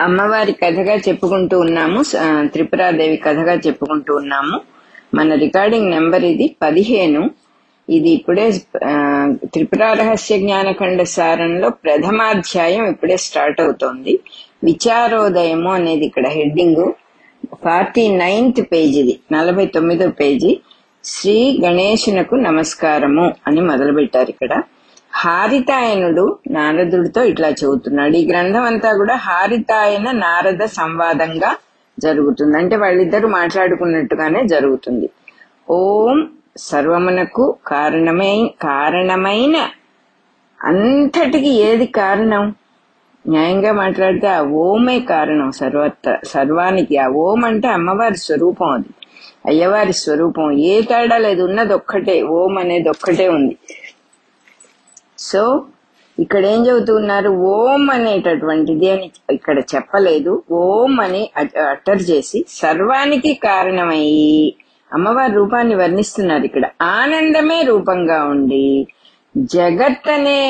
అమ్మవారి కథగా చెప్పుకుంటూ ఉన్నాము. త్రిపురాదేవి కథగా చెప్పుకుంటూ ఉన్నాము. మన రికార్డింగ్ నెంబర్ ఇది పదిహేను. ఇది ఇప్పుడే ఆ, త్రిపుర రహస్య జ్ఞానఖండ సారంలో ప్రథమాధ్యాయం ఇప్పుడే స్టార్ట్ అవుతోంది. విచారోదయము అనేది ఇక్కడ హెడ్డింగ్. ఫార్టీ నైన్త్ పేజీది నలభై తొమ్మిదో పేజీ. శ్రీ గణేశునకు నమస్కారము అని మొదలు పెట్టారు ఇక్కడ. హారితాయనుడు నారదుడితో ఇట్లా చెబుతున్నాడు. ఈ గ్రంథం అంతా కూడా హారితాయన నారద సంవాదంగా జరుగుతుంది. అంటే వాళ్ళిద్దరూ మాట్లాడుకున్నట్టుగానే జరుగుతుంది. ఓం సర్వమునకు కారణమై కారణమైన అంతటికి ఏది కారణం? న్యాయంగా మాట్లాడితే ఆ ఓమే కారణం సర్వత్ర సర్వానికి. ఆ ఓం అంటే అమ్మవారి స్వరూపం అది. అయ్యవారి స్వరూపం. ఏ తేడా లేదు. ఉన్నది ఒక్కటే ఓం అనేది ఒక్కటే ఉంది. సో ఇక్కడ ఏం చదువుతున్నారు? ఓం అనేటటువంటిది అని ఇక్కడ చెప్పలేదు. ఓం అని అటర్ చేసి సర్వానికి కారణమయ్యి అమ్మవారి రూపాన్ని వర్ణిస్తున్నారు ఇక్కడ. ఆనందమే రూపంగా ఉండి జగత్ అనే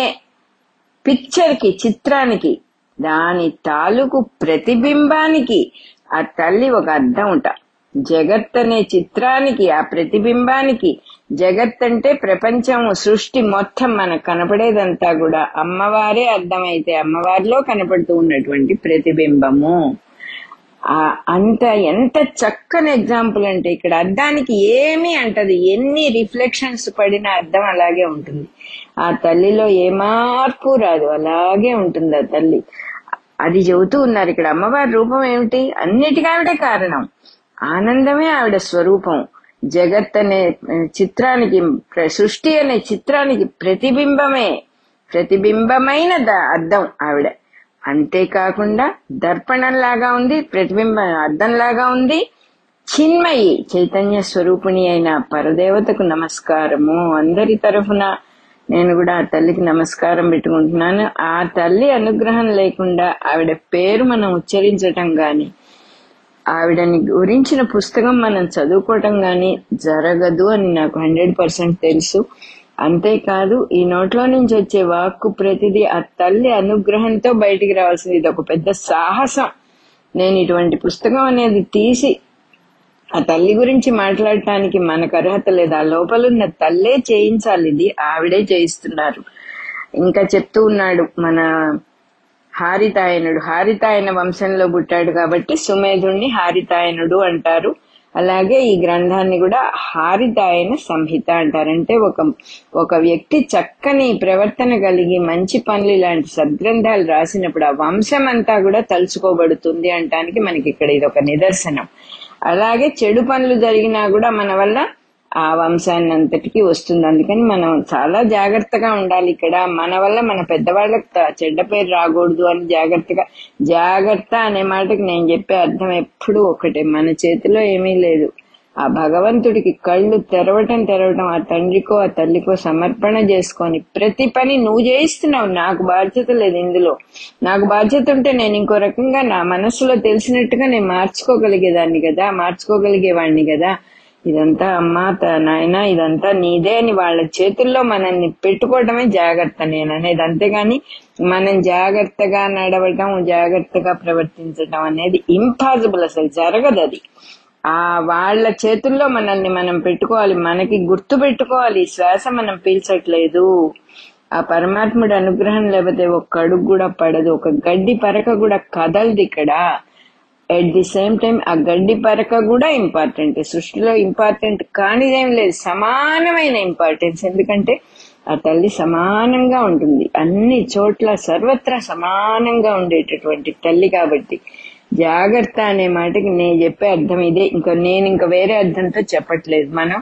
పిక్చర్కి చిత్రానికి దాని తాలూకు ప్రతిబింబానికి ఆ తల్లి ఒక అర్థం ఉంటా. జగత్ అనే చిత్రానికి ఆ ప్రతిబింబానికి జగత్ అంటే ప్రపంచం సృష్టి మొత్తం మనకు కనపడేదంతా కూడా అమ్మవారే అర్థమైతే అమ్మవారిలో కనపడుతూ ఉన్నటువంటి ప్రతిబింబము. ఆ అంత ఎంత చక్కని ఎగ్జాంపుల్ అంటే ఇక్కడ అర్థానికి ఏమీ అంటది. ఎన్ని రిఫ్లెక్షన్స్ పడినా అర్థం అలాగే ఉంటుంది. ఆ తల్లిలో ఏ మార్పు రాదు. అలాగే ఉంటుంది ఆ తల్లి. అది చెబుతూ ఉన్నారు ఇక్కడ అమ్మవారి రూపం ఏమిటి? అన్నిటికీ ఆవిడే కారణం. ఆనందమే ఆవిడ స్వరూపం. జగత్ అనే చిత్రానికి ప్ర- సృష్టి అనే చిత్రానికి ప్రతిబింబమే ప్రతిబింబమైన అర్థం ఆవిడ. అంతేకాకుండా దర్పణంలాగా ఉంది ప్రతిబింబం అర్థంలాగా ఉంది. చిన్మయి చైతన్య స్వరూపిణి అయిన పరదేవతకు నమస్కారము. అందరి తరఫున నేను కూడా ఆ తల్లికి నమస్కారం పెట్టుకుంటున్నాను. ఆ తల్లి అనుగ్రహం లేకుండా ఆవిడ పేరు మనం ఉచ్చరించటం గాని ఆవిడని గురించిన పుస్తకం మనం చదువుకోవటం గాని జరగదు అని నాకు హండ్రెడ్ పర్సెంట్ తెలుసు. అంతేకాదు ఈ నోట్లో నుంచి వచ్చే వాక్కు ప్రతిదీ ఆ తల్లి అనుగ్రహంతో బయటికి రావాల్సింది. ఇది ఒక పెద్ద సాహసం. నేను ఇటువంటి పుస్తకం అనేది తీసి ఆ తల్లి గురించి మాట్లాడటానికి మనకు అర్హత లేదు. ఆ లోపల ఉన్న తల్లే చేయించాలి. ఇది ఆవిడే చేయిస్తున్నారు. ఇంకా చెప్తూ ఉన్నాడు మన హారితాయనుడు. హారితాయన వంశంలో పుట్టాడు కాబట్టి సుమేధుణ్ణి హారితాయనుడు అంటారు. అలాగే ఈ గ్రంథాన్ని కూడా హారితాయన సంహిత అంటారు. అంటే ఒక ఒక వ్యక్తి చక్కని ప్రవర్తన కలిగి మంచి పనులు ఇలాంటి సద్గ్రంథాలు రాసినప్పుడు ఆ వంశం అంతా కూడా తలుచుకోబడుతుంది అంటానికి మనకి ఇక్కడ ఇది ఒక నిదర్శనం. అలాగే చెడు పనులు జరిగినా కూడా మన వల్ల ఆ వంశాన్ని అంతటికి వస్తుంది. అందుకని మనం చాలా జాగ్రత్తగా ఉండాలి ఇక్కడ. మన వల్ల మన పెద్దవాళ్ళకి చెడ్డ పేరు రాకూడదు అని జాగ్రత్తగా జాగ్రత్త అనే మాటకి నేను చెప్పే అర్థం ఎప్పుడు ఒకటే మన చేతిలో ఏమీ లేదు. ఆ భగవంతుడికి కళ్ళు తెరవటం తెరవటం ఆ తండ్రికో ఆ తల్లికో సమర్పణ చేసుకొని ప్రతి పని నువ్వు చేయిస్తున్నావు. నాకు బాధ్యత లేదు ఇందులో. నాకు బాధ్యత ఉంటే నేను ఇంకో రకంగా నా మనసులో తెలిసినట్టుగా నేను మార్చుకోగలిగేదాన్ని కదా మార్చుకోగలిగేవాడిని కదా. ఇదంతా అమ్మ నాయన నాయనా ఇదంతా నీదే అని వాళ్ళ చేతుల్లో మనల్ని పెట్టుకోవటమే జాగ్రత్త నేను అనేది. అంతేగాని మనం జాగ్రత్తగా నడవటం జాగ్రత్తగా ప్రవర్తించటం అనేది ఇంపాసిబుల్ అసలు జరగదు అది. ఆ వాళ్ళ చేతుల్లో మనల్ని మనం పెట్టుకోవాలి మనకి గుర్తు పెట్టుకోవాలి. శ్వాస మనం పీల్చట్లేదు. ఆ పరమాత్ముడి అనుగ్రహం లేకపోతే ఒక్క అడుగు కూడా పడదు ఒక గడ్డి పరక కూడా కదలదు ఇక్కడ. ఎట్ ది సేమ్ టైం ఆ గడ్డి పరక కూడా ఇంపార్టెంట్ సృష్టిలో ఇంపార్టెంట్ కానిదేం లేదు. సమానమైన ఇంపార్టెన్స్ ఎందుకంటే ఆ తల్లి సమానంగా ఉంటుంది. అన్ని చోట్ల సర్వత్రా సమానంగా ఉండేటటువంటి తల్లి కాబట్టి. జాగ్రత్త అనే మాటకి నేను చెప్పే అర్థం ఇదే. ఇంకా నేను ఇంకా వేరే అర్థంతో చెప్పట్లేదు. మనం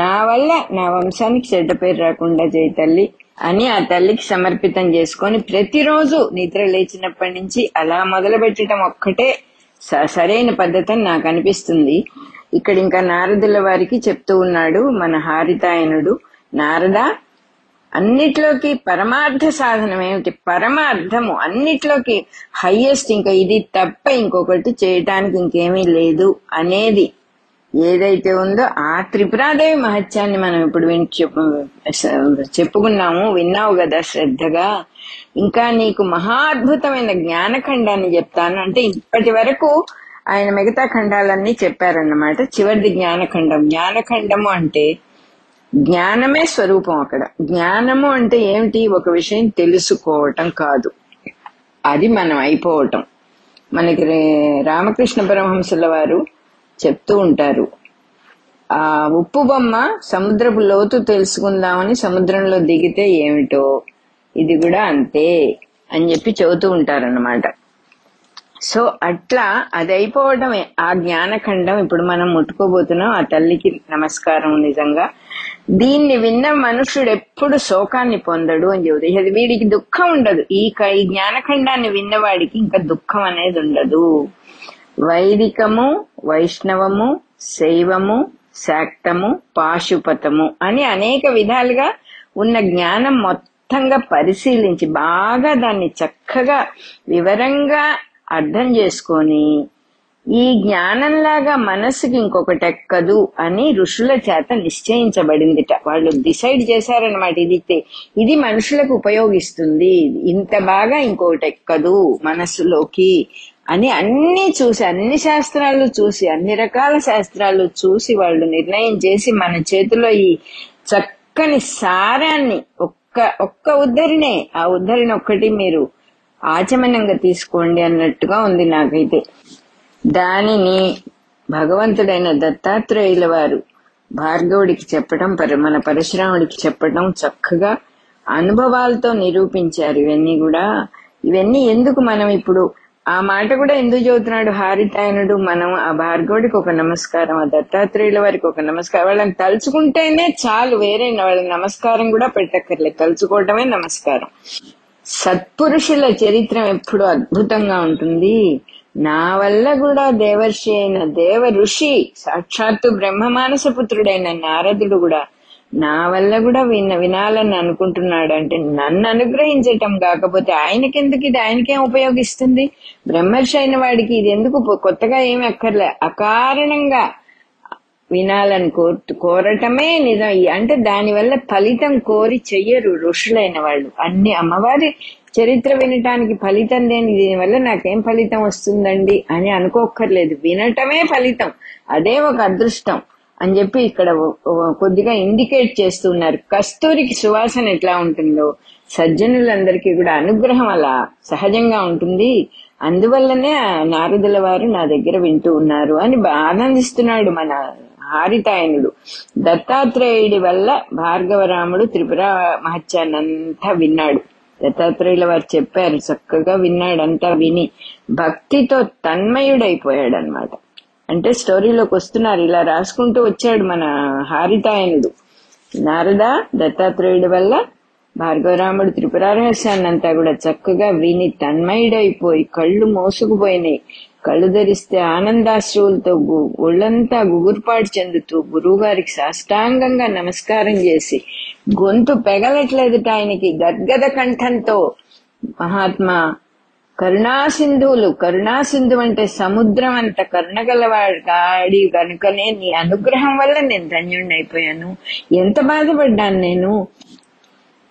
నా వల్ల నా వంశానికి చెడ్డ పేరు రాకుండా చేయి తల్లి అని ఆ తల్లికి సమర్పితం చేసుకొని ప్రతిరోజు నిద్ర లేచినప్పటి నుంచి అలా మొదలు పెట్టడం ఒక్కటే సరైన పద్ధతి అని నాకు అనిపిస్తుంది. ఇక్కడ ఇంకా నారదుల వారికి చెప్తూ ఉన్నాడు మన హారితాయనుడు నారద అన్నిట్లోకి పరమార్థ సాధనం ఏమిటి? పరమార్థము అన్నిట్లోకి హయ్యెస్ట్ ఇంకా ఇది తప్ప ఇంకొకటి చేయటానికి ఇంకేమీ లేదు అనేది ఏదైతే ఉందో ఆ త్రిపురాదేవి మహత్యాన్ని మనం ఇప్పుడు విని చెప్పు చెప్పుకున్నాము విన్నావు కదా శ్రద్ధగా. ఇంకా నీకు మహా అద్భుతమైన జ్ఞానఖండాన్ని చెప్తాను. అంటే ఇప్పటి వరకు ఆయన మిగతా ఖండాలన్నీ చెప్పారన్నమాట. చివరిది జ్ఞానఖండం. జ్ఞానఖండము అంటే జ్ఞానమే స్వరూపం అక్కడ. జ్ఞానము అంటే ఏమిటి? ఒక విషయం తెలుసుకోవటం కాదు. అది మనం అయిపోవటం. మనకి రే- రామకృష్ణ పరమహంసుల వారు చెప్తూ ఉంటారు. ఆ ఉప్పు బొమ్మ సముద్రపు లోతు తెలుసుకుందామని సముద్రంలో దిగితే ఏమిటో? ఇది కూడా అంతే అని చెప్పి చెబుతూ ఉంటారన్నమాట. సో అట్లా అది అయిపోవడమే ఆ జ్ఞానఖండం ఇప్పుడు మనం ముట్టుకోబోతున్నాం. ఆ తల్లికి నమస్కారం నిజంగా. దీన్ని విన్న మనుషుడు ఎప్పుడు శోకాన్ని పొందడు అని చెబుతాయి అది వీడికి దుఃఖం ఉండదు. ఈ ఈ జ్ఞానఖండాన్ని విన్నవాడికి ఇంకా దుఃఖం అనేది ఉండదు. వైదికము వైష్ణవము శైవము శాక్తము పాశుపతము అని అనేక విధాలుగా ఉన్న జ్ఞానం మొత్తంగా పరిశీలించి బాగా దాన్ని చక్కగా వివరంగా అర్థం చేసుకొని ఈ జ్ఞానంలాగా మనసుకి ఇంకొకటి ఎక్కదు అని ఋషుల చేత నిశ్చయించబడిందిట. వాళ్ళు డిసైడ్ చేశారనమాట ఇది ఇది మనుషులకు ఉపయోగిస్తుంది. ఇంత బాగా ఇంకొకటి ఎక్కదు మనసులోకి అని అన్ని చూసి అన్ని శాస్త్రాలు చూసి అన్ని రకాల శాస్త్రాలు చూసి వాళ్ళు నిర్ణయం చేసి మన చేతిలో ఈ చక్కని సారాన్ని ఒక్క ఒక్క ఉద్ధరినే ఆ ఉద్ధరణ ఒక్కటి మీరు ఆచమనంగా తీసుకోండి అన్నట్టుగా ఉంది నాకైతే. దానిని భగవంతుడైన దత్తాత్రేయుల వారు భార్గవుడికి చెప్పడం మన పరశురాముడికి చెప్పడం చక్కగా అనుభవాలతో నిరూపించారు. ఇవన్నీ కూడా ఇవన్నీ ఎందుకు మనం ఇప్పుడు ఆ మాట కూడా ఎందుకు చదువుతున్నాడు? హారితాయనుడు మనం ఆ భార్గవుడికి ఒక నమస్కారం ఆ దత్తాత్రేయుల వారికి ఒక నమస్కారం. వాళ్ళని తలుచుకుంటేనే చాలు వేరే వాళ్ళకి నమస్కారం కూడా పెట్టక్కర్లేదు. తలుచుకోవటమే నమస్కారం. సత్పురుషుల చరిత్ర ఎప్పుడు అద్భుతంగా ఉంటుంది. నా వల్ల కూడా దేవర్షి అయిన దేవ ఋషి సాక్షాత్తు బ్రహ్మమానస పుత్రుడైన నారదుడు కూడా నా వల్ల కూడా విన వినాలని అనుకుంటున్నాడు అంటే నన్ను అనుగ్రహించటం కాకపోతే ఆయనకెందుకు ఇది? ఆయనకేం ఉపయోగిస్తుంది? బ్రహ్మర్షి అయిన వాడికి ఇది ఎందుకు కొత్తగా ఏమి అక్కర్లే. అకారణంగా వినాలని కోరు కోరటమే నిజం. అంటే దానివల్ల ఫలితం కోరి చెయ్యరు ఋషులైన వాళ్ళు. అన్ని అమ్మవారి చరిత్ర వినటానికి ఫలితం లేని దీనివల్ల నాకేం ఫలితం వస్తుందండి అని అనుకోక్కర్లేదు. వినటమే ఫలితం. అదే ఒక అదృష్టం. అని చెప్పి ఇక్కడ కొద్దిగా ఇండికేట్ చేస్తున్నారు. కస్తూరికి సువాసన ఎట్లా ఉంటుందో సజ్జనులందరికీ కూడా అనుగ్రహం అలా సహజంగా ఉంటుంది. అందువల్లనే నారదుల వారు నా దగ్గర వింటూ ఉన్నారు అని ఆనందిస్తున్నాడు మన హారితాయనుడు. దత్తాత్రేయుడి వల్ల భార్గవరాముడు త్రిపుర మహత్యాన్నంతా విన్నాడు. దత్తాత్రేయుల వారు చెప్పారు చక్కగా విన్నాడు అంతా విని భక్తితో తన్మయుడైపోయాడు అనమాట అంటే స్టోరీలోకి వస్తున్నారు. ఇలా రాసుకుంటూ వచ్చాడు మన హారితాయనుడు నారద దత్తాత్రేయుడి వల్ల భార్గవరాముడు త్రిపురారహస్యాన్నంతా కూడా చక్కగా విని తన్మయుడైపోయి కళ్ళు మోసుకుపోయినాయి. కళ్ళు ధరిస్తే ఆనందాశ్రువులతో ఒళ్ళంతా గుగుర్పాటు చెందుతూ గురువు గారికి సాష్టాంగంగా నమస్కారం చేసి గొంతు పెగలట్లేదుట ఆయనకి గద్గద కంఠంతో మహాత్మా కరుణాసింధువులు. కరుణాసింధు అంటే సముద్రం అంత కరుణగలవాడు గాడి కనుకనే నీ అనుగ్రహం వల్ల నేను ధన్యుణ్ణైపోయాను. ఎంత బాధపడ్డాను నేను?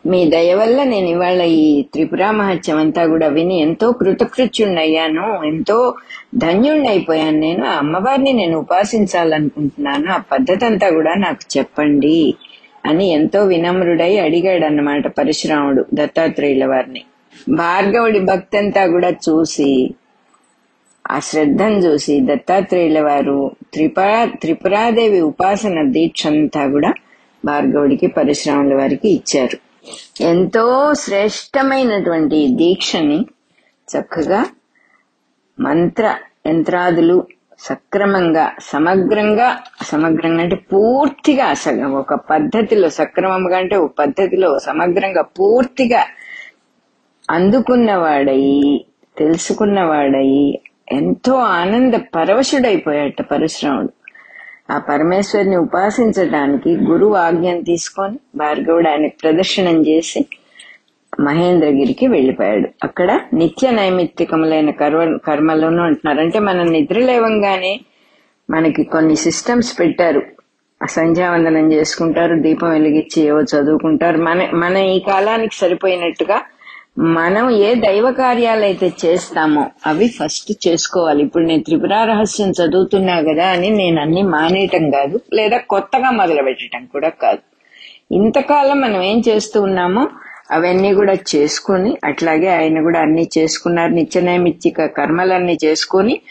మీ దయ వల్ల నేను ఇవాళ ఈ త్రిపుర మహత్యం అంతా కూడా విని ఎంతో కృతకృత్యుణ్ణయ్యాను. ఎంతో ధన్యుణ్ణైపోయాను నేను. ఆ అమ్మవారిని నేను ఉపాసించాలనుకుంటున్నాను. ఆ పద్ధతి అంతా కూడా నాకు చెప్పండి అని ఎంతో వినమ్రుడై అడిగాడు అన్నమాట పరశురాముడు దత్తాత్రేయుల వారిని. భార్గవుడి భక్తి అంతా కూడా చూసి ఆ శ్రద్ధను చూసి దత్తాత్రేయుల వారు త్రిపురా త్రిపురాదేవి ఉపాసన దీక్ష అంతా కూడా భార్గవుడికి పరశురాముల వారికి ఇచ్చారు. ఎంతో శ్రేష్టమైనటువంటి దీక్షని చక్కగా మంత్ర యంత్రాదులు సక్రమంగా సమగ్రంగా సమగ్రంగా అంటే పూర్తిగా సగం ఒక పద్ధతిలో సక్రమంగా అంటే ఒక పద్ధతిలో సమగ్రంగా పూర్తిగా అందుకున్నవాడయి తెలుసుకున్నవాడయి ఎంతో ఆనంద పరవశుడైపోయాట పరశురాముడు. ఆ పరమేశ్వరిని ఉపాసించడానికి గురువు ఆజ్ఞను తీసుకొని భార్గవుడు ఆయనకు ప్రదర్శనం చేసి మహేంద్రగిరికి వెళ్ళిపోయాడు. అక్కడ నిత్య నైమిత్తికములైన కర్మ కర్మలను అంటున్నారు. అంటే మనం నిద్ర లేవంగానే మనకి కొన్ని సిస్టమ్స్ పెట్టారు. సంధ్యావందనం చేసుకుంటారు దీపం వెలిగించి ఏవో చదువుకుంటారు. మన మన ఈ కాలానికి సరిపోయినట్టుగా మనం ఏ దైవ కార్యాలు అయితే చేస్తామో అవి ఫస్ట్ చేసుకోవాలి. ఇప్పుడు నేను త్రిపుర రహస్యం చదువుతున్నా కదా అని నేను అన్ని మానేయటం కాదు లేదా కొత్తగా మొదలు పెట్టడం కూడా కాదు. ఇంతకాలం మనం ఏం చేస్తూ ఉన్నామో అవన్నీ కూడా చేసుకుని అట్లాగే ఆయన కూడా అన్ని చేసుకున్నారు నిత్యనైమిత్తిక కర్మలన్నీ చేసుకుని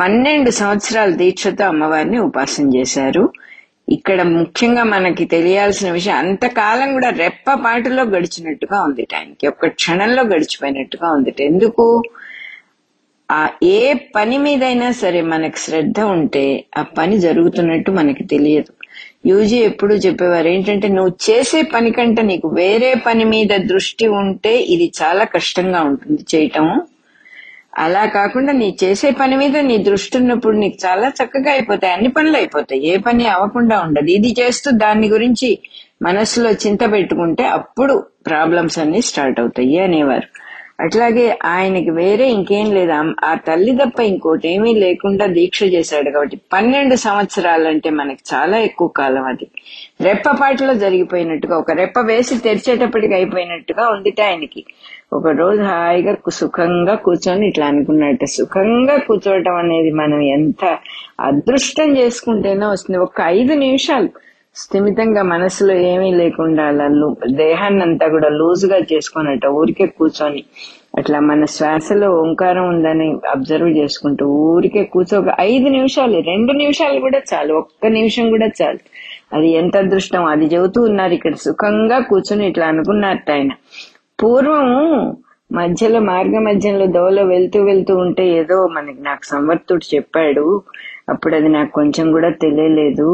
పన్నెండు సంవత్సరాల దీక్షతో అమ్మవారిని ఉపాసన చేశారు. ఇక్కడ ముఖ్యంగా మనకి తెలియాల్సిన విషయం అంతకాలం కూడా రెప్పపాటులో గడిచినట్టుగా ఉంది టైంకి. ఒక్క క్షణంలో గడిచిపోయినట్టుగా ఉంది. ఎందుకు? ఆ ఏ పని మీదైనా సరే మనకు శ్రద్ధ ఉంటే ఆ పని జరుగుతున్నట్టు మనకి తెలియదు. యూజీ ఎప్పుడు చెప్పేవారు ఏంటంటే నువ్వు చేసే పని కంటే నీకు వేరే పని మీద దృష్టి ఉంటే ఇది చాలా కష్టంగా ఉంటుంది చేయటం. అలా కాకుండా నీ చేసే పని మీద నీ దృష్టి ఉన్నప్పుడు నీకు చాలా చక్కగా అయిపోతాయి. అన్ని పనులు అయిపోతాయి. ఏ పని అవ్వకుండా ఉండదు. ఇది చేస్తూ దాని గురించి మనసులో చింత పెట్టుకుంటే అప్పుడు ప్రాబ్లమ్స్ అన్ని స్టార్ట్ అవుతాయి అనేవారు. అట్లాగే ఆయనకి వేరే ఇంకేం లేదు. ఆ తల్లి తప్ప ఇంకోటి ఏమీ లేకుండా దీక్ష చేశాడు కాబట్టి పన్నెండు సంవత్సరాలంటే మనకి చాలా ఎక్కువ కాలం అది. రెప్పపాటులో జరిగిపోయినట్టుగా ఒక రెప్ప వేసి తెరిచేటప్పటికి అయిపోయినట్టుగా ఉందిట ఆయనకి. ఒక రోజు హాయిగా సుఖంగా కూర్చొని ఇట్లా అనుకున్నట్ట. సుఖంగా కూర్చోవటం అనేది మనం ఎంత అదృష్టం చేసుకుంటేనే వస్తుంది. ఒక ఐదు నిమిషాలు స్థిమితంగా మనసులో ఏమీ లేకుండా అలా దేహాన్ని అంతా కూడా లూజుగా చేసుకున్నట్ట ఊరికే కూర్చొని అట్లా మన శ్వాసలో ఓంకారం ఉందని అబ్జర్వ్ చేసుకుంటూ ఊరికే కూర్చో ఒక ఐదు నిమిషాలు రెండు నిమిషాలు కూడా చాలు. ఒక్క నిమిషం కూడా చాలు. అది ఎంత అదృష్టం? అది చెబుతూ ఉన్నారు ఇక్కడ. సుఖంగా కూర్చొని ఇట్లా అనుకున్నట్టు ఆయన. పూర్వం మధ్యలో మార్గ మధ్యంలో దోవలో వెళ్తూ వెళ్తూ ఉంటే ఏదో మనకి నాకు సమర్థుడు చెప్పాడు. అప్పుడు అది నాకు కొంచెం కూడా తెలియలేదు.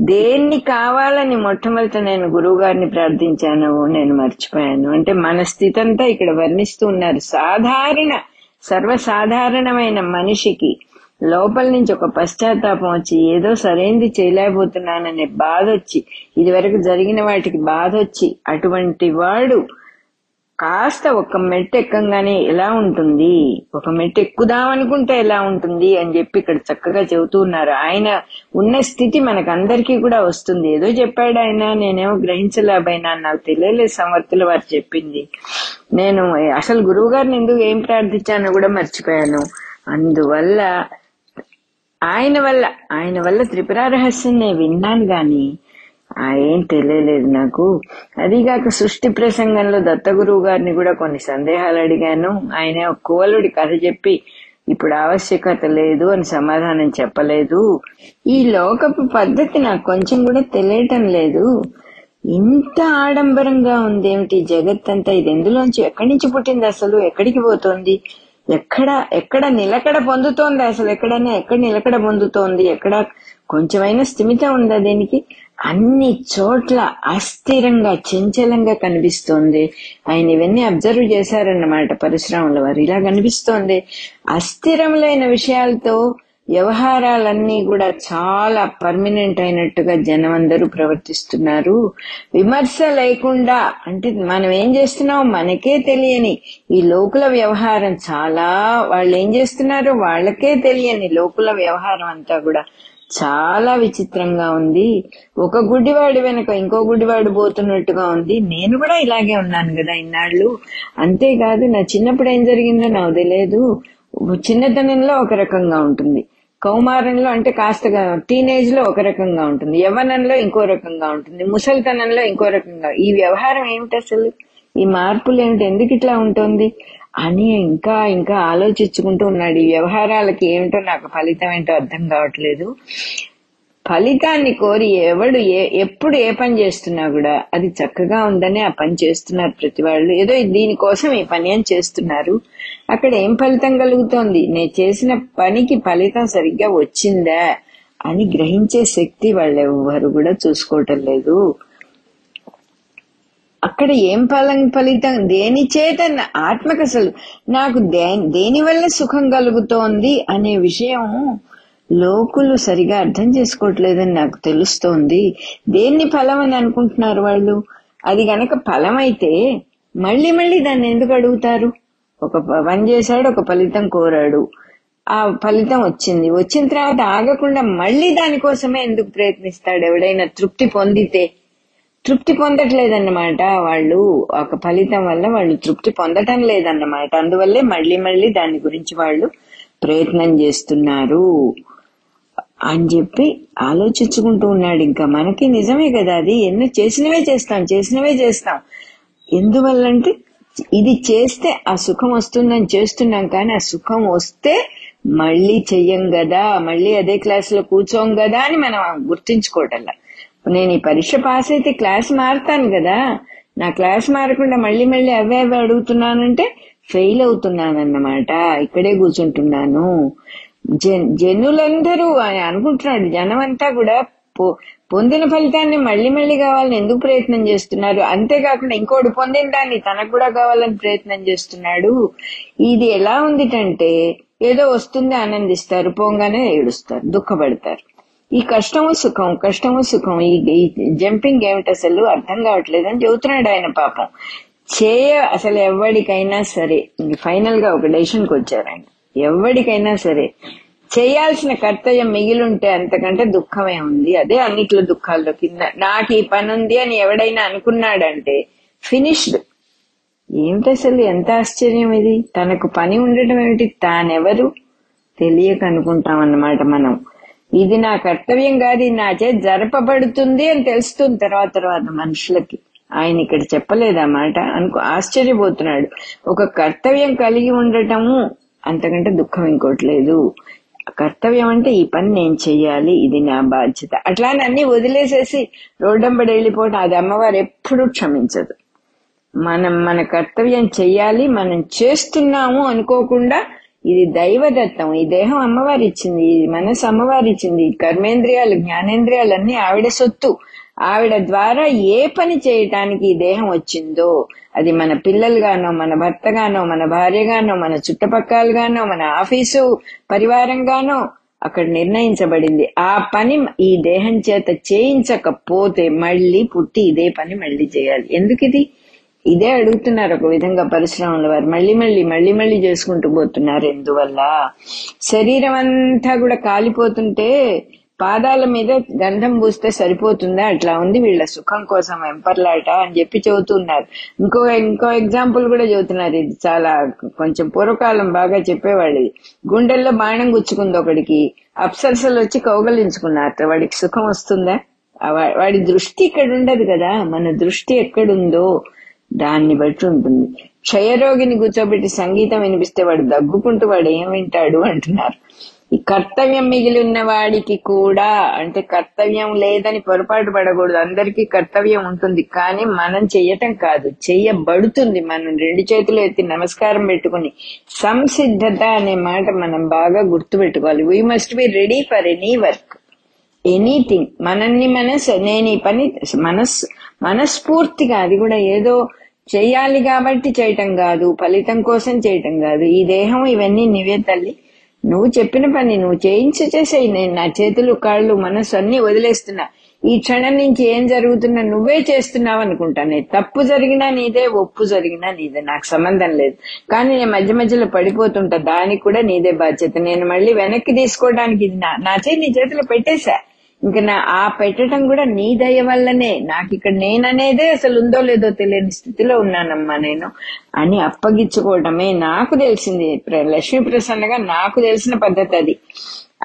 దేన్ని కావాలని మొట్టమొదట నేను గురువు గారిని ప్రార్థించాను నేను మర్చిపోయాను. అంటే మన స్థితి అంతా ఇక్కడ వర్ణిస్తూ ఉన్నారు. సాధారణ సర్వసాధారణమైన మనిషికి లోపల నుంచి ఒక పశ్చాత్తాపం వచ్చి ఏదో సరైంది చేయలేకపోతున్నాననే బాధ వచ్చి ఇది వరకు జరిగిన వాటికి బాధ వచ్చి అటువంటి వాడు కాస్త ఒక మెట్టు ఎక్కంగానే ఎలా ఉంటుంది? ఒక మెట్టు ఎక్కుదామనుకుంటే ఎలా ఉంటుంది అని చెప్పి ఇక్కడ చక్కగా చెబుతూ ఉన్నారు. ఆయన ఉన్న స్థితి మనకందరికీ కూడా వస్తుంది. ఏదో చెప్పాడు ఆయన నేనేమో గ్రహించలేబైనా నాకు తెలియలేదు సమర్థుల వారు చెప్పింది. నేను అసలు గురువు గారిని ఎందుకు ఏం ప్రార్థించానో కూడా మర్చిపోయాను. అందువల్ల ఆయన వల్ల ఆయన వల్ల త్రిపుర రహస్యం నేను విన్నాను గాని ఏం తెలియలేదు నాకు. అదిగాక సృష్టి ప్రసంగంలో దత్తగురువు గారిని కూడా కొన్ని సందేహాలు అడిగాను. ఆయన ఒక కోవలుడి కథ చెప్పి ఇప్పుడు ఆవశ్యకత లేదు అని సమాధానం చెప్పలేదు. ఈ లోకపు పద్ధతి నాకు కొంచెం కూడా తెలియటం లేదు. ఇంత ఆడంబరంగా ఉందేమిటి? జగత్ అంతా ఇది ఎందులోంచి ఎక్కడి నుంచి పుట్టింది అసలు? ఎక్కడికి పోతోంది? ఎక్కడ ఎక్కడ నిలకడ పొందుతోంది అసలు? ఎక్కడైనా ఎక్కడ నిలకడ పొందుతోంది? ఎక్కడ కొంచెమైనా స్థిమితం ఉందా దీనికి? అన్ని చోట్ల అస్థిరంగా చంచలంగా కనిపిస్తోంది. ఆయన ఇవన్నీ అబ్జర్వ్ చేశారన్నమాట పరిశ్రమల వారు. ఇలా కనిపిస్తోంది. అస్థిరములైన విషయాలతో వ్యవహారాలన్నీ కూడా చాలా పర్మనెంట్ అయినట్టుగా జనం అందరూ ప్రవర్తిస్తున్నారు. విమర్శ లేకుండా అంటే మనం ఏం చేస్తున్నామో మనకే తెలియని ఈ లోకుల వ్యవహారం చాలా వాళ్ళు ఏం చేస్తున్నారు వాళ్ళకే తెలియని లోకుల వ్యవహారం అంతా కూడా చాలా విచిత్రంగా ఉంది. ఒక గుడ్డివాడి వెనక ఇంకో గుడ్డివాడు పోతున్నట్టుగా ఉంది. నేను కూడా ఇలాగే ఉన్నాను కదా ఇన్నాళ్ళు. అంతేకాదు నా చిన్నప్పుడు ఏం జరిగిందో నాకు తెలియదు. చిన్నతనంలో ఒక రకంగా ఉంటుంది. కౌమారంలో అంటే కాస్త టీనేజ్లో ఒక రకంగా ఉంటుంది. యవ్వనంలో ఇంకో రకంగా ఉంటుంది. ముసలితనంలో ఇంకో రకంగా. ఈ వ్యవహారం ఏమిటి అసలు? ఈ మార్పులు ఏమిటి? ఎందుకు ఇట్లా ఉంటుంది? అని ఇంకా ఇంకా ఆలోచించుకుంటూ ఉన్నాడు. ఈ వ్యవహారాలకి ఏమిటో నాకు ఫలితం ఏంటో అర్థం కావట్లేదు. ఫలితాన్ని కోరి ఎవడు ఏ ఎప్పుడు ఏ పని చేస్తున్నా కూడా అది చక్కగా ఉందని ఆ పని చేస్తున్నారు ప్రతి వాళ్ళు. ఏదో దీనికోసం ఈ పని అని చేస్తున్నారు. అక్కడ ఏం ఫలితం కలుగుతోంది? నేను చేసిన పనికి ఫలితం సరిగ్గా వచ్చిందా అని గ్రహించే శక్తి వాళ్ళు ఎవరు కూడా చూసుకోవటం లేదు. అక్కడ ఏం ఫలం ఫలితం? దేని చేత ఆత్మకసలు? ఆత్మకు అసలు నాకు దే- దేని వల్ల సుఖం కలుగుతోంది అనే విషయం లోకులు సరిగా అర్థం చేసుకోవట్లేదని నాకు తెలుస్తోంది. దేన్ని ఫలం అని అనుకుంటున్నారు వాళ్ళు? అది గనక ఫలం అయితే మళ్ళీ మళ్ళీ దాన్ని ఎందుకు అడుగుతారు? ఒక పని చేశాడు ఒక ఫలితం కోరాడు. ఆ ఫలితం వచ్చింది. వచ్చిన తర్వాత ఆగకుండా మళ్ళీ దానికోసమే ఎందుకు ప్రయత్నిస్తాడు? ఎవడైనా తృప్తి పొందితే తృప్తి పొందట్లేదన్నమాట వాళ్ళు. ఒక ఫలితం వల్ల వాళ్ళు తృప్తి పొందటం లేదన్నమాట. అందువల్లే మళ్ళీ మళ్ళీ దాని గురించి వాళ్ళు ప్రయత్నం చేస్తున్నారు అని చెప్పి ఆలోచించుకుంటూ ఉన్నాడు. ఇంకా మనకి నిజమే కదా అది. ఎన్నో చేసినవే చేస్తాం చేసినవే చేస్తాం. ఎందువల్లంటే ఇది చేస్తే ఆ సుఖం వస్తుందని చేస్తున్నాం కానీ ఆ సుఖం వస్తే మళ్ళీ చెయ్యం కదా మళ్ళీ అదే క్లాసులో కూర్చోం కదా అని మనం గుర్తించుకోవటంలా నేను ఈ పరీక్ష పాస్ అయితే క్లాస్ మారుతాను కదా. నా క్లాస్ మారకుండా మళ్ళీ మళ్ళీ అవే అవే అడుగుతున్నానంటే ఫెయిల్ అవుతున్నానన్నమాట. ఇక్కడే కూర్చుంటున్నాను. జన్ జనులందరూ అని అనుకుంటున్నాడు. జనం అంతా కూడా పొ- పొందిన ఫలితాన్ని మళ్ళీ మళ్ళీ కావాలని ఎందుకు ప్రయత్నం చేస్తున్నారు? అంతేకాకుండా ఇంకోటి పొందిన దాన్ని తనకు కూడా కావాలని ప్రయత్నం చేస్తున్నాడు. ఇది ఎలా ఉందిటంటే ఏదో వస్తుంది ఆనందిస్తారు పోగానే ఏడుస్తారు దుఃఖపడతారు. ఈ కష్టము సుఖం కష్టము సుఖం ఈ జంపింగ్ ఏమిటి అసలు? అర్థం కావట్లేదు అని చెబుతున్నాడు ఆయన పాపం. చేయ అసలు ఎవరికైనా సరే ఫైనల్గా ఒక డెసిషన్కి వచ్చారు ఆయన. ఎవరికైనా సరే చేయాల్సిన కర్తవ్యం మిగిలి ఉంటే అంతకంటే దుఃఖమే ఉంది. అదే అన్నిట్లో దుఃఖాల్లో కింద. నాకు ఈ పని ఉంది అని ఎవడైనా అనుకున్నాడంటే ఫినిష్డ్ ఏమిటి అసలు ఎంత ఆశ్చర్యం ఇది? తనకు పని ఉండటం ఏమిటి? తానెవరు? తెలియక అనుకుంటాం అన్నమాట మనం. ఇది నా కర్తవ్యం కాదు ఇది నా చేతి జరపబడుతుంది అని తెలుస్తుంది తర్వాత తర్వాత మనుషులకి. ఆయన ఇక్కడ చెప్పలేదా మాట. అనుకో ఆశ్చర్యపోతున్నాడు. ఒక కర్తవ్యం కలిగి ఉండటము అంతకంటే దుఃఖం ఇంకోటి లేదు. కర్తవ్యం అంటే ఈ పని నేను చెయ్యాలి ఇది నా బాధ్యత. అట్లా అని అన్ని వదిలేసేసి రోడ్డంబడి వెళ్ళిపోవడం అది అమ్మవారు ఎప్పుడూ క్షమించదు. మనం మన కర్తవ్యం చెయ్యాలి మనం చేస్తున్నాము అనుకోకుండా ఇది దైవదత్తం. ఈ దేహం అమ్మవారి ఇచ్చింది ఈ మనసు అమ్మవారి ఇచ్చింది కర్మేంద్రియాలు జ్ఞానేంద్రియాలు అన్ని ఆవిడ సొత్తు. ఆవిడ ద్వారా ఏ పని చేయటానికి ఈ దేహం వచ్చిందో అది మన పిల్లలుగానో మన భర్తగానో మన భార్యగానో మన చుట్టుపక్కలగానో మన ఆఫీసు పరివారంగానో అక్కడ నిర్ణయించబడింది. ఆ పని ఈ దేహం చేత చేయించకపోతే మళ్ళీ పుట్టి ఇదే పని మళ్ళీ చేయాలి. ఎందుకు ఇది ఇదే అడుగుతున్నారు ఒక విధంగా పరిశ్రమల వారు. మళ్ళీ మళ్ళీ మళ్ళీ మళ్ళీ చేసుకుంటూ పోతున్నారు ఎందువల్ల? శరీరం అంతా కూడా కాలిపోతుంటే పాదాల మీద గంధం పూస్తే సరిపోతుందా? అట్లా ఉంది వీళ్ళ సుఖం కోసం వెంపర్లాట అని చెప్పి చెబుతున్నారు. ఇంకో ఇంకో ఎగ్జాంపుల్ కూడా చెబుతున్నారు. ఇది చాలా కొంచెం పూర్వకాలం బాగా చెప్పేవాళ్ళు. గుండెల్లో బాణం గుచ్చుకుంది ఒకడికి. అప్సరసలు వచ్చి కౌగలించుకున్నారు. వాడికి సుఖం వస్తుందా? వాడి దృష్టి ఇక్కడ ఉండదు కదా. మన దృష్టి ఎక్కడుందో దాన్ని బట్టి ఉంటుంది. క్షయరోగిని కూర్చోబెట్టి సంగీతం వినిపిస్తే వాడు దగ్గుకుంటూ వాడు ఏం వింటాడు అంటున్నారు. ఈ కర్తవ్యం మిగిలి ఉన్న వాడికి కూడా అంటే కర్తవ్యం లేదని పొరపాటు పడకూడదు. అందరికీ కర్తవ్యం ఉంటుంది. కానీ మనం చెయ్యటం కాదు. చెయ్యబడుతుంది. మనం రెండు చేతులు ఎత్తి నమస్కారం పెట్టుకుని సంసిద్ధత అనే మాట మనం బాగా గుర్తుపెట్టుకోవాలి. We must be ready for any work anything మనల్ని మనసు నేను ఈ పని మనస్ మనస్ఫూర్తిగా అది కూడా ఏదో చెయ్యాలి కాబట్టి చేయటం కాదు ఫలితం కోసం చేయటం కాదు. ఈ దేహం ఇవన్నీ నువ్వే తల్లి. నువ్వు చెప్పిన పని నువ్వు చేయించి చేసేయి. నేను నా చేతులు కాళ్ళు మనసు అన్ని వదిలేస్తున్నా. ఈ క్షణం నుంచి ఏం జరుగుతున్నా నువ్వే చేస్తున్నావు అనుకుంటా. నేను తప్పు జరిగినా నీదే ఒప్పు జరిగినా నీదే. నాకు సంబంధం లేదు. కానీ నేను మధ్య మధ్యలో పడిపోతుంటా. దానికి కూడా నీదే బాధ్యత. నేను మళ్ళీ వెనక్కి తీసుకోవడానికి ఇది నా నా చేతి నీ చేతిలో పెట్టేశా. ఇంకా నా ఆ పెట్టడం కూడా నీ దయ వల్లనే. నాకు ఇక్కడ నేననేదే అసలు ఉందో లేదో తెలియని స్థితిలో ఉన్నానమ్మా నేను. అని అప్పగించుకోవటమే నాకు తెలిసింది. ప్ర- లక్ష్మీ ప్రసన్నగా నాకు తెలిసిన పద్ధతి అది.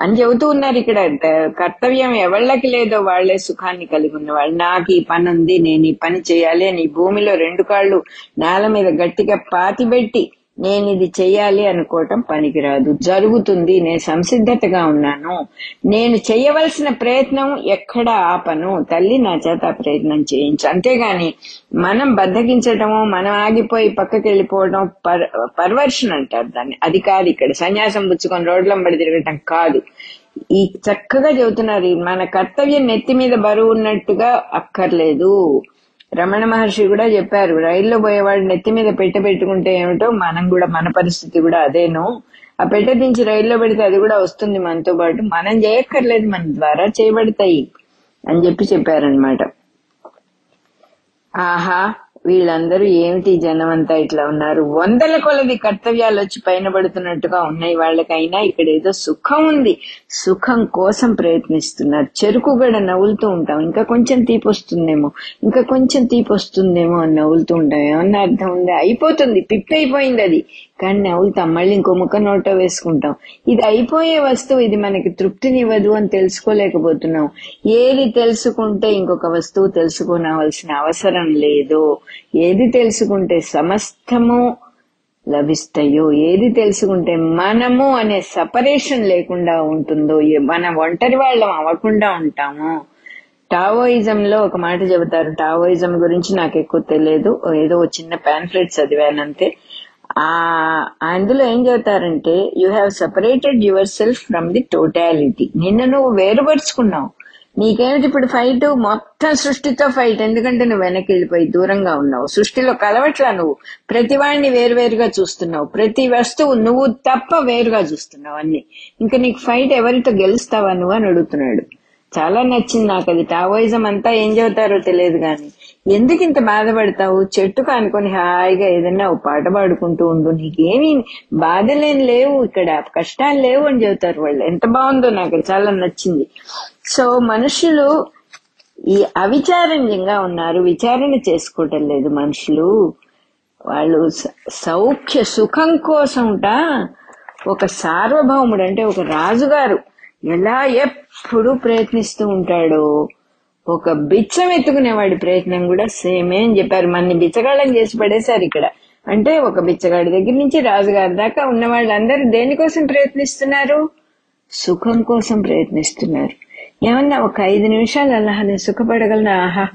అని చెబుతూ ఉన్నారు ఇక్కడ. కర్తవ్యం ఎవళ్ళకి లేదో వాళ్ళే సుఖాన్ని కలిగి ఉన్నవాళ్ళు నాకు ఈ పని ఉంది నేను ఈ పని చేయాలి అని భూమిలో రెండు కాళ్ళు నేల మీద గట్టిగా పాతిబెట్టి నేను ఇది చెయ్యాలి అనుకోవటం పనికిరాదు. జరుగుతుంది నేను సంసిద్ధతగా ఉన్నాను. నేను చేయవలసిన ప్రయత్నం ఎక్కడ ఆపను. తల్లి నా చేత ప్రయత్నం చేయించు. అంతేగాని మనం బద్దకించటము మనం ఆగిపోయి పక్కకి వెళ్ళిపోవడం పర్ పర్వర్షన్ అంటారు దాన్ని. అది కాదు ఇక్కడ. సన్యాసం పుచ్చుకొని రోడ్లంబడి తిరగటం కాదు. ఈ చక్కగా చెబుతున్నారు. మన కర్తవ్యం నెత్తి మీద బరువు ఉన్నట్టుగా అక్కర్లేదు. రమణ మహర్షి కూడా చెప్పారు రైల్లో పోయేవాడు నెత్తి మీద పెట్టె పెట్టుకుంటే ఏమిటో మనం కూడా మన పరిస్థితి కూడా అదేను. ఆ పెట్టె దించి రైల్లో పెడితే అది కూడా వస్తుంది మనతో పాటు. మనం చేయక్కర్లేదు మన ద్వారా చేయబడతాయి అని చెప్పి చెప్పారనమాట ఆహా. వీళ్ళందరూ ఏమిటి జనం అంతా ఇట్లా ఉన్నారు? వందల కొలది కర్తవ్యాలు వచ్చి పైన పడుతున్నట్టుగా ఉన్నాయి వాళ్ళకైనా ఇక్కడ ఏదో సుఖం ఉంది. సుఖం కోసం ప్రయత్నిస్తున్నారు. చెరుకు కూడా నవ్వులుతూ ఉంటాం. ఇంకా కొంచెం తీపి వస్తుందేమో ఇంకా కొంచెం తీపి వస్తుందేమో అని నవ్వులుతూ ఉంటాం. ఏమన్నా అర్థం ఉంది? అయిపోతుంది. పిప్పి అయిపోయింది అది. కానీ నవ్వులుతాం మళ్ళీ ఇంకో ముక్క నోట వేసుకుంటాం. ఇది అయిపోయే వస్తువు ఇది మనకి తృప్తినివ్వదు అని తెలుసుకోలేకపోతున్నాం. ఏది తెలుసుకుంటే ఇంకొక వస్తువు తెలుసుకోనవలసిన అవసరం లేదు. ఏది తెలుసుకుంటే సమస్తము లభిస్తాయో ఏది తెలుసుకుంటే మనము అనే సపరేషన్ లేకుండా ఉంటుందో మన మనం ఒంటరి వాళ్ళం అవ్వకుండా ఉంటాము. టావోయిజం లో ఒక మాట చెబుతారు. టావోయిజం గురించి నాకు ఎక్కువ తెలియదు. ఏదో చిన్న పాంఫ్లెట్ చదివానంతే. అందులో ఏం చెబుతారంటే you have separated your self from the totality నిన్న నువ్వు వేరుపరుచుకున్నావు. నీకేమిటి ఇప్పుడు ఫైట్ మొత్తం సృష్టితో ఫైట్ ఎందుకంటే నువ్వు వెనక్కి వెళ్ళిపోయి దూరంగా ఉన్నావు. సృష్టిలో కలవట్లా నువ్వు. ప్రతి వాడిని వేరువేరుగా చూస్తున్నావు. ప్రతి వస్తువు నువ్వు తప్ప వేరుగా చూస్తున్నావు అన్ని. ఇంకా నీకు ఫైట్ ఎవరితో గెలుస్తావా నువ్వు అని అడుగుతున్నాడు. చాలా నచ్చింది నాకు అది. టావోయిజం అంతా ఏం చెబుతారో తెలియదు కానీ. ఎందుకు ఇంత బాధపడతావు చెట్టు కానుకొని హాయిగా ఏదైనా ఓ పాట పాడుకుంటూ ఉండు. నీకేమీ బాధలేని లేవు. ఇక్కడ కష్టాలు లేవు అని చెబుతారు వాళ్ళు. ఎంత బాగుందో నాకు చాలా నచ్చింది. సో మనుషులు ఈ అవిచారణ్యంగా ఉన్నారు. విచారణ చేసుకోవటం లేదు మనుషులు. వాళ్ళు సౌఖ్య సుఖం కోసంట ఒక సార్వభౌముడు అంటే ఒక రాజుగారు ఎలా ఎప్పుడు ప్రయత్నిస్తూ ఉంటాడో ఒక బిచ్చం ఎత్తుకునేవాడి ప్రయత్నం కూడా సేమే అని చెప్పారు. మన బిచ్చగాళ్ళని చేసి పడేశారు ఇక్కడ. అంటే ఒక బిచ్చగాడి దగ్గర నుంచి రాజుగారి దాకా ఉన్న వాళ్ళందరూ దేనికోసం ప్రయత్నిస్తున్నారు? సుఖం కోసం ప్రయత్నిస్తున్నారు. ఏమన్నా ఒక ఐదు నిమిషాలు అలా నేను సుఖపడగలను? ఆహా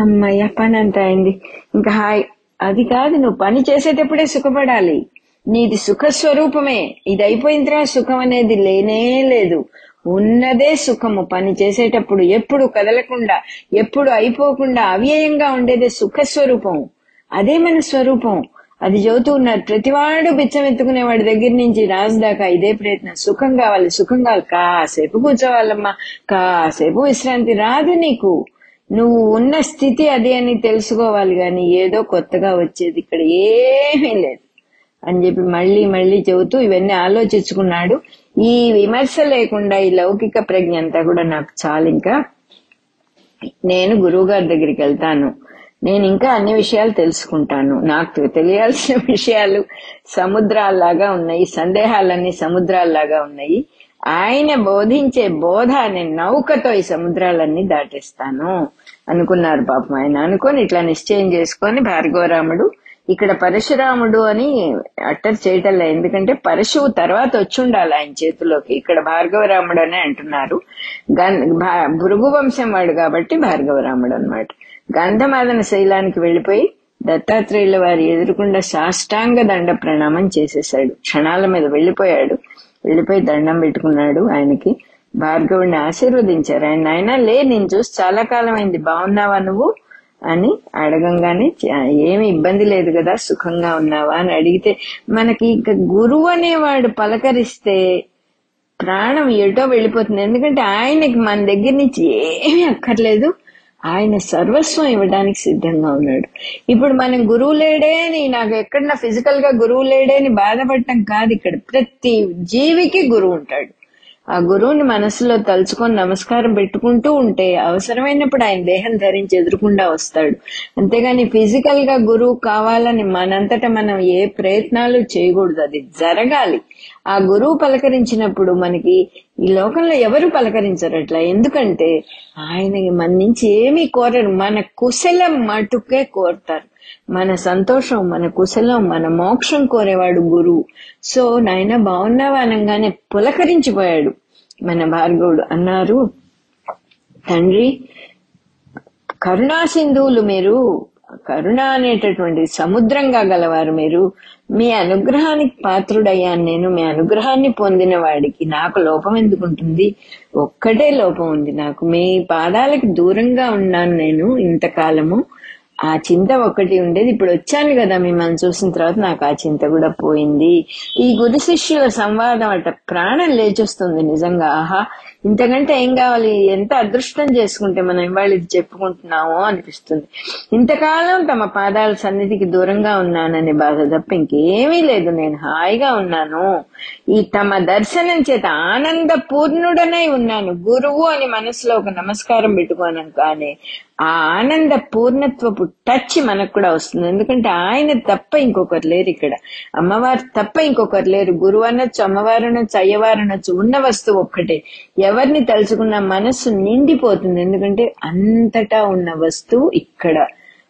అమ్మయ్య పని అంతా అయింది. ఇంకా హాయ్. అది కాదు నువ్వు పని చేసేటప్పుడే సుఖపడాలి. నీది సుఖ స్వరూపమే ఇది అయిపోయిన తర్వాత సుఖం అనేది లేనే లేదు. ఉన్నదే సుఖము. పని చేసేటప్పుడు ఎప్పుడు కదలకుండా ఎప్పుడు అయిపోకుండా అవ్యయంగా ఉండేదే సుఖ స్వరూపం అదే మన స్వరూపం అది చెబుతూ ఉన్నారు. ప్రతివాడు బిచ్చం ఎత్తుకునే వాడి దగ్గర నుంచి రాజు దాకా ఇదే ప్రయత్నం. సుఖం కావాలి సుఖం కావాలి. కాసేపు కూర్చోవాలమ్మా. కాసేపు విశ్రాంతి రాదు నీకు. నువ్వు ఉన్న స్థితి అదే అని తెలుసుకోవాలి గాని ఏదో కొత్తగా వచ్చేది. ఇక్కడ ఏమీ లేదు. అని చెప్పి మళ్ళీ మళ్ళీ చెబుతూ ఇవన్నీ ఆలోచించుకున్నాడు. ఈ విమర్శ లేకుండా ఈ లౌకిక ప్రజ్ఞ అంతా కూడా నాకు చాలు ఇంకా. నేను గురువు గారి దగ్గరికి వెళ్తాను. నేను ఇంకా అన్ని విషయాలు తెలుసుకుంటాను. నాకు తెలియాల్సిన విషయాలు సముద్రాల్లాగా ఉన్నాయి సందేహాలన్నీ సముద్రాల్లాగా ఉన్నాయి. ఆయన బోధించే బోధ అనే నౌకతో ఈ సముద్రాలన్నీ దాటేస్తాను అనుకున్నారు పాపం ఆయన. అనుకొని ఇట్లా నిశ్చయం చేసుకొని భార్గవరాముడు ఇక్కడ పరశురాముడు అని అట్టర్ చేయటంలే ఎందుకంటే పరశువు తర్వాత వచ్చుండాలి ఆయన చేతిలోకి. ఇక్కడ భార్గవరాముడు అని అంటున్నారు. గన్- భృగు వంశం వాడు కాబట్టి భార్గవరాముడు అన్నమాట. గంధమాదన శైలానికి వెళ్ళిపోయి దత్తాత్రేయుల వారి ఎదురుకుండా సాష్టాంగ దండ ప్రణామం చేసేశాడు. క్షణాల మీద వెళ్ళిపోయాడు వెళ్ళిపోయి దండం పెట్టుకున్నాడు ఆయనకి. భార్గవుడిని ఆశీర్వదించారు. ఆయన ఆయన లే నేను చూసి చాలా కాలం అయింది బాగున్నావా నువ్వు? అని అడగంగానే ఏమి ఇబ్బంది లేదు కదా సుఖంగా ఉన్నావా? అని అడిగితే మనకి ఇక గురువు అనేవాడు పలకరిస్తే ప్రాణం ఎటో వెళ్ళిపోతుంది. ఎందుకంటే ఆయనకి మన దగ్గర నుంచి ఏమీ అక్కర్లేదు. ఆయన సర్వస్వం ఇవ్వడానికి సిద్ధంగా ఉన్నాడు. ఇప్పుడు మనం గురువు లేడే అని నాకు ఎక్కడ ఫిజికల్గా గురువు లేడే అని బాధపడటం కాదు ఇక్కడ. ప్రతి జీవికి గురువు ఉంటాడు. ఆ గురువుని మనసులో తలుచుకొని నమస్కారం పెట్టుకుంటూ ఉంటే అవసరమైనప్పుడు ఆయన దేహం ధరించి ఎదురుకుండా వస్తాడు. అంతేగాని ఫిజికల్గా గురువు కావాలని మనంతట మనం ఏ ప్రయత్నాలు చేయకూడదు. అది జరగాలి. ఆ గురువు పలకరించినప్పుడు మనకి ఈ లోకంలో ఎవరు పలకరించరు అట్లా? ఎందుకంటే ఆయన మన నుంచి ఏమీ కోరరు. మన కుశలం మటుకే కోరతారు. మన సంతోషం మన కుశలం మన మోక్షం కోరేవాడు గురువు సో నాయన బాగున్నావా అనగానే పులకరించిపోయాడు. మన భార్గవుడు అన్నారు తండ్రి కరుణా సింధువులు మీరు కరుణ అనేటటువంటి సముద్రంగా గలవారు మీరు. మీ అనుగ్రహానికి పాత్రుడయ్యాను నేను. మీ అనుగ్రహాన్ని పొందిన వాడికి నాకు లోపం ఎందుకుంటుంది? ఒక్కటే లోపం ఉంది నాకు. మీ పాదాలకు దూరంగా ఉన్నాను నేను ఇంతకాలము. ఆ చింత ఒకటి ఉండేది. ఇప్పుడు వచ్చాను కదా మిమ్మల్ని చూసిన తర్వాత నాకు ఆ చింత కూడా పోయింది. ఈ గురు శిష్యుల సంవాదం అట ప్రాణం లేచొస్తుంది నిజంగా. ఆహా ఇంతకంటే ఏం కావాలి? ఎంత అదృష్టం చేసుకుంటే మనం ఇవాళ ఇది చెప్పుకుంటున్నామో అనిపిస్తుంది. ఇంతకాలం తమ పాదాల సన్నిధికి దూరంగా ఉన్నాననే బాధ తప్ప ఇంకేమీ లేదు. నేను హాయిగా ఉన్నాను. ఈ తమ దర్శనం చేత ఆనంద పూర్ణుడనై ఉన్నాను. గురువు అని మనసులో ఒక నమస్కారం పెట్టుకోను కానీ ఆ ఆనంద పూర్ణత్వపు టచ్ మనకు కూడా వస్తుంది. ఎందుకంటే ఆయన తప్ప ఇంకొకరు లేరు ఇక్కడ. అమ్మవారు తప్ప ఇంకొకరు లేరు. గురువు అనొచ్చు అమ్మవారు అనొచ్చు అయ్యవారు అనొచ్చు ఉన్న వస్తువు ఒక్కటే. ఎవరిని తలుచుకున్న మనస్సు నిండిపోతుంది. ఎందుకంటే అంతటా ఉన్న వస్తువు ఇక్కడ.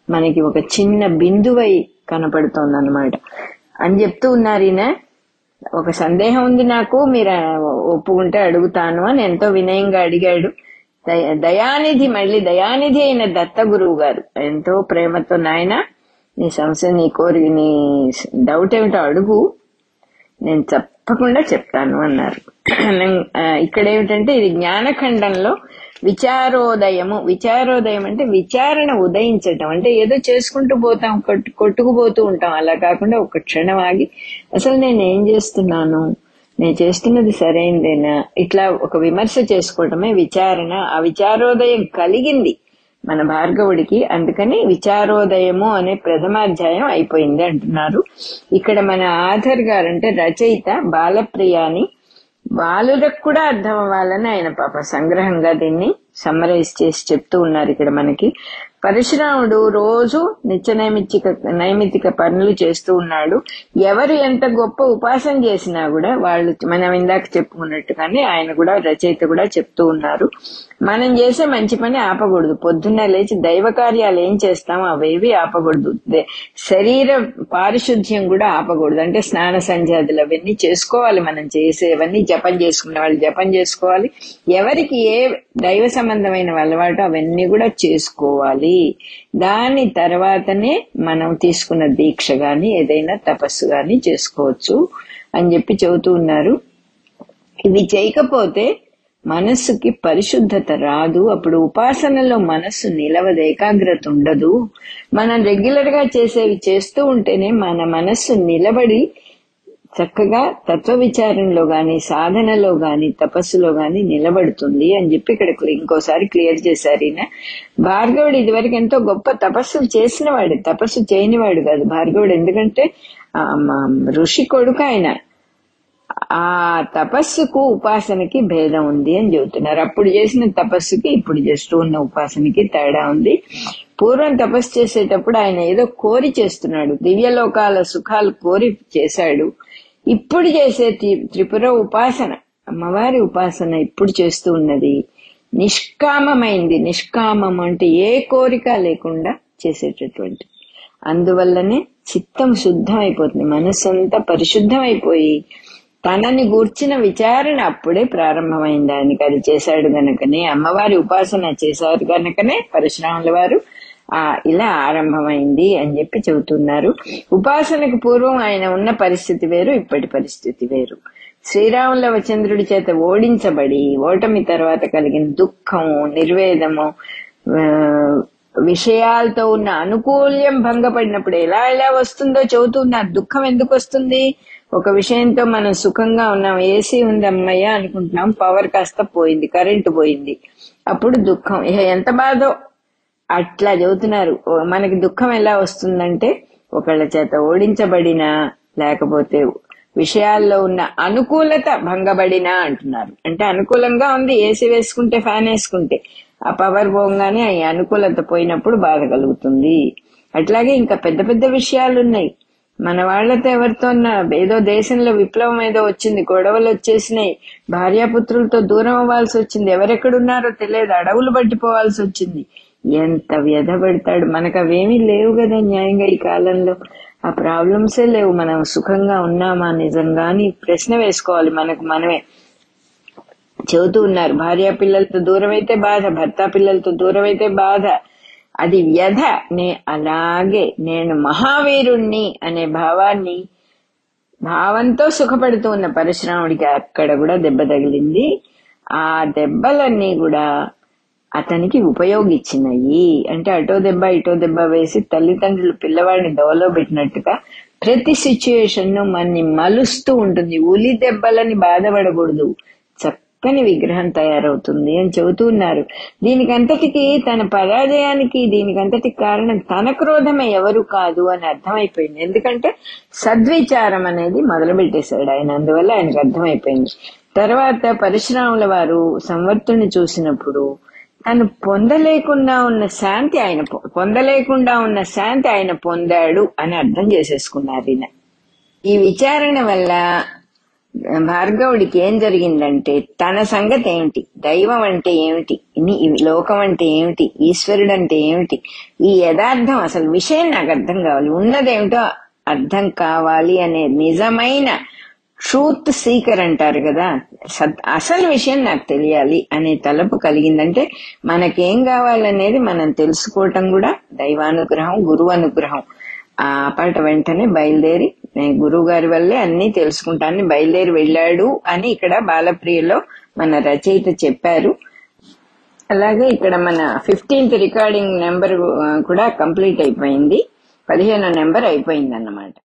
మనకి ఒక చిన్న బిందువై కనపడుతోంది అనమాట అని చెప్తూ ఉన్నారు ఈయన. ఒక సందేహం ఉంది నాకు. మీరు ఒప్పుకుంటే అడుగుతాను అని ఎంతో వినయంగా అడిగాడు. దయానిధి మళ్ళీ దయానిధి అయిన దత్త గురువు గారు. ఎంతో ప్రేమతో నాయన నీ సమస్య నీ కోరిక నీ డౌట్ ఏమిటో అడుగు. నేను తప్పకుండా చెప్తాను అన్నారు. ఇక్కడ ఏమిటంటే ఇది జ్ఞానఖండంలో విచారోదయము. విచారోదయం అంటే విచారణ ఉదయించటం. అంటే ఏదో చేసుకుంటూ పోతాం కొట్టు కొట్టుకుపోతూ ఉంటాం. అలా కాకుండా ఒక క్షణం ఆగి అసలు నేను ఏం చేస్తున్నాను? నేను చేస్తున్నది సరైందేనా? ఇట్లా ఒక విమర్శ చేసుకోవటమే విచారణ. ఆ విచారోదయం కలిగింది మన భార్గవుడికి. అందుకని విచారోదయము అనే ప్రథమాధ్యాయం అయిపోయింది అంటున్నారు. ఇక్కడ మన ఆధర్ గారు అంటే రచయిత బాలప్రియాని. బాలులకు కూడా అర్థం అవ్వాలని ఆయన పాప సంగ్రహంగా దీన్ని సమ్మరైజ్ చేసి చెప్తూ ఉన్నారు ఇక్కడ మనకి. పరశురాముడు రోజు నిత్య నైమిత్తిక నైమిత్తిక పనులు చేస్తూ ఉన్నాడు. ఎవరు ఎంత గొప్ప ఉపాసన చేసినా కూడా వాళ్ళు మనం ఇందాక చెప్పుకున్నట్టుగానే ఆయన కూడా రచయిత కూడా చెప్తూ ఉన్నారు. మనం చేసే మంచి పని ఆపకూడదు. పొద్దున్న లేచి దైవ కార్యాలు ఏం చేస్తామో అవేవి ఆపకూడదు. శరీర పారిశుద్ధ్యం కూడా ఆపకూడదు. అంటే స్నాన సంధ్యాదులు అవన్నీ చేసుకోవాలి మనం చేసేవన్నీ జపం చేసుకునే వాళ్ళు జపం చేసుకోవాలి. ఎవరికి ఏ దైవ సంబంధమైన అలవాటు అవన్నీ కూడా చేసుకోవాలి. దాని తర్వాతనే మనం తీసుకున్న దీక్ష గాని ఏదైనా తపస్సు గాని చేసుకోవచ్చు అని చెప్పి చెబుతూ ఉన్నారు. ఇవి చేయకపోతే మనస్సుకి పరిశుద్ధత రాదు. అప్పుడు ఉపాసనలో మనస్సు నిలవదు ఏకాగ్రత ఉండదు. మనం రెగ్యులర్గా చేసేవి చేస్తూ ఉంటేనే మన మనస్సు నిలబడి చక్కగా తత్వ విచారణలో గాని సాధనలో గాని తపస్సులో గాని నిలబడుతుంది అని చెప్పి ఇక్కడ ఇంకోసారి క్లియర్ చేశారు ఈయన. భార్గవుడు ఇదివరకు ఎంతో గొప్ప తపస్సులు చేసిన వాడు తపస్సు చేయనివాడు కాదు. భార్గవుడు ఎందుకంటే ఆ, ఋషి కొడుకు ఆయన. ఆ తపస్సుకు ఉపాసనకి భేదం ఉంది అని చెబుతున్నారు. అప్పుడు చేసిన తపస్సుకి ఇప్పుడు చేస్తూ ఉన్న ఉపాసనకి తేడా ఉంది. పూర్వం తపస్సు చేసేటప్పుడు ఆయన ఏదో కోరి చేస్తున్నాడు. దివ్యలోకాల సుఖాలు కోరి చేశాడు. ఇప్పుడు చేసే త్రిపుర ఉపాసన. అమ్మవారి ఉపాసన ఇప్పుడు చేస్తూ ఉన్నది. నిష్కామమైంది. నిష్కామం అంటే ఏ కోరిక లేకుండా చేసేటటువంటి. అందువల్లనే చిత్తం శుద్ధం అయిపోతుంది మనస్సు అంతా పరిశుద్ధం అయిపోయి తనని గూర్చిన విచారణ అప్పుడే ప్రారంభమైంది ఆయనకి. అది చేశాడు గనకనే అమ్మవారి ఉపాసన చేశారు గనకనే పరశురాముల వారు ఇలా ఆరంభమైంది అని చెప్పి చెబుతున్నారు. ఉపాసనకు పూర్వం ఆయన ఉన్న పరిస్థితి వేరు ఇప్పటి పరిస్థితి వేరు. శ్రీరాముల చంద్రుడి చేత ఓడించబడి ఓటమి తర్వాత కలిగిన దుఃఖము నిర్వేదము విషయాలతో ఉన్న అనుకూల్యం భంగపడినప్పుడు ఎలా ఎలా వస్తుందో చెబుతున్నారు దుఃఖం ఎందుకు వస్తుంది? ఒక విషయంతో మనం సుఖంగా ఉన్నాం ఏసీ ఉంది అమ్మయ్య అనుకుంటున్నాం పవర్ కాస్త పోయింది కరెంటు పోయింది. అప్పుడు దుఃఖం. ఎంత బాధో అట్లా చెబుతున్నారు మనకి దుఃఖం ఎలా వస్తుందంటే ఒకళ్ళ చేత ఓడించబడినా లేకపోతే విషయాల్లో ఉన్న అనుకూలత భంగబడినా అంటున్నారు. అంటే అనుకూలంగా ఉంది ఏసీ వేసుకుంటే ఫ్యాన్ వేసుకుంటే. ఆ పవర్ పోగానే ఆ అనుకూలత పోయినప్పుడు బాధ కలుగుతుంది. అట్లాగే ఇంకా పెద్ద పెద్ద విషయాలు ఉన్నాయి మన వాళ్ళతో ఎవరితో ఏదో దేశంలో విప్లవం ఏదో వచ్చింది గొడవలు వచ్చేసినాయి భార్యాపుత్రులతో దూరం అవ్వాల్సి వచ్చింది ఎవరెక్కడున్నారో తెలియదు అడవులు పట్టిపోవాల్సి వచ్చింది. ఎంత వ్యధ పెడతాడు. మనకు అవేమీ లేవు కదా న్యాయంగా ఈ కాలంలో. ఆ ప్రాబ్లమ్సే లేవు. మనం సుఖంగా ఉన్నామా నిజంగా అని ప్రశ్న వేసుకోవాలి మనకు మనమే. చెబుతూ ఉన్నారు భార్య పిల్లలతో దూరం అయితే బాధ భర్త పిల్లలతో దూరం అయితే బాధ. అది వ్యధ. నే అలాగే నేను మహావీరుణ్ణి అనే భావాన్ని భావంతో సుఖపడుతూ ఉన్న పరశురాముడికి అక్కడ కూడా దెబ్బ తగిలింది. ఆ దెబ్బలన్నీ కూడా అతనికి ఉపయోగించినాయి అంటే అటో దెబ్బ ఇటో దెబ్బ వేసి తల్లిదండ్రులు పిల్లవాడిని దోవలో పెట్టినట్టుగా ప్రతి సిచ్యుయేషన్ను మన్ని మలుస్తూ ఉంటుంది. ఉలి దెబ్బలని బాధపడకూడదు. చక్కని విగ్రహం తయారవుతుంది అని చెబుతున్నారు దీనికంతటికి తన పరాజయానికి దీనికంతటికి కారణం తన క్రోధమే ఎవరు కాదు అని అర్థమైపోయింది. ఎందుకంటే సద్విచారం అనేది మొదలుపెట్టేశాడు ఆయన. అందువల్ల ఆయనకు అర్థమైపోయింది. తర్వాత పరశురాముల వారు సంవర్తుని చూసినప్పుడు తను పొందలేకుండా ఉన్న శాంతి ఆయన పొ- పొందలేకుండా ఉన్న శాంతి ఆయన పొందాడు అని అర్థం చేసేసుకున్నారు ఈయన. ఈ విచారణ వల్ల భార్గవుడికి ఏం జరిగిందంటే తన సంగతి ఏమిటి? దైవం అంటే ఏమిటి? లోకం అంటే ఏమిటి? ఈశ్వరుడు అంటే ఏమిటి? ఈ యథార్థం అసలు విషయం నాకు అర్థం కావాలి. ఉన్నదేమిటో అర్థం కావాలి అనే నిజమైన ట్రూత్ సీకర్ అంటారు కదా. సత్ అసలు విషయం నాకు తెలియాలి అనే తలపు కలిగిందంటే మనకేం కావాలనేది మనం తెలుసుకోవటం కూడా దైవానుగ్రహం గురువు అనుగ్రహం. ఆ పాట వెంటనే బయలుదేరి నేను గురువు గారి వల్లే అన్ని తెలుసుకుంటాను బయలుదేరి వెళ్ళాడు అని ఇక్కడ బాలప్రియలో మన రచయిత చెప్పారు. అలాగే ఇక్కడ మన ఫిఫ్టీన్త్ రికార్డింగ్ నెంబర్ కూడా కంప్లీట్ అయిపోయింది. పదిహేనో నెంబర్ అయిపోయింది అన్నమాట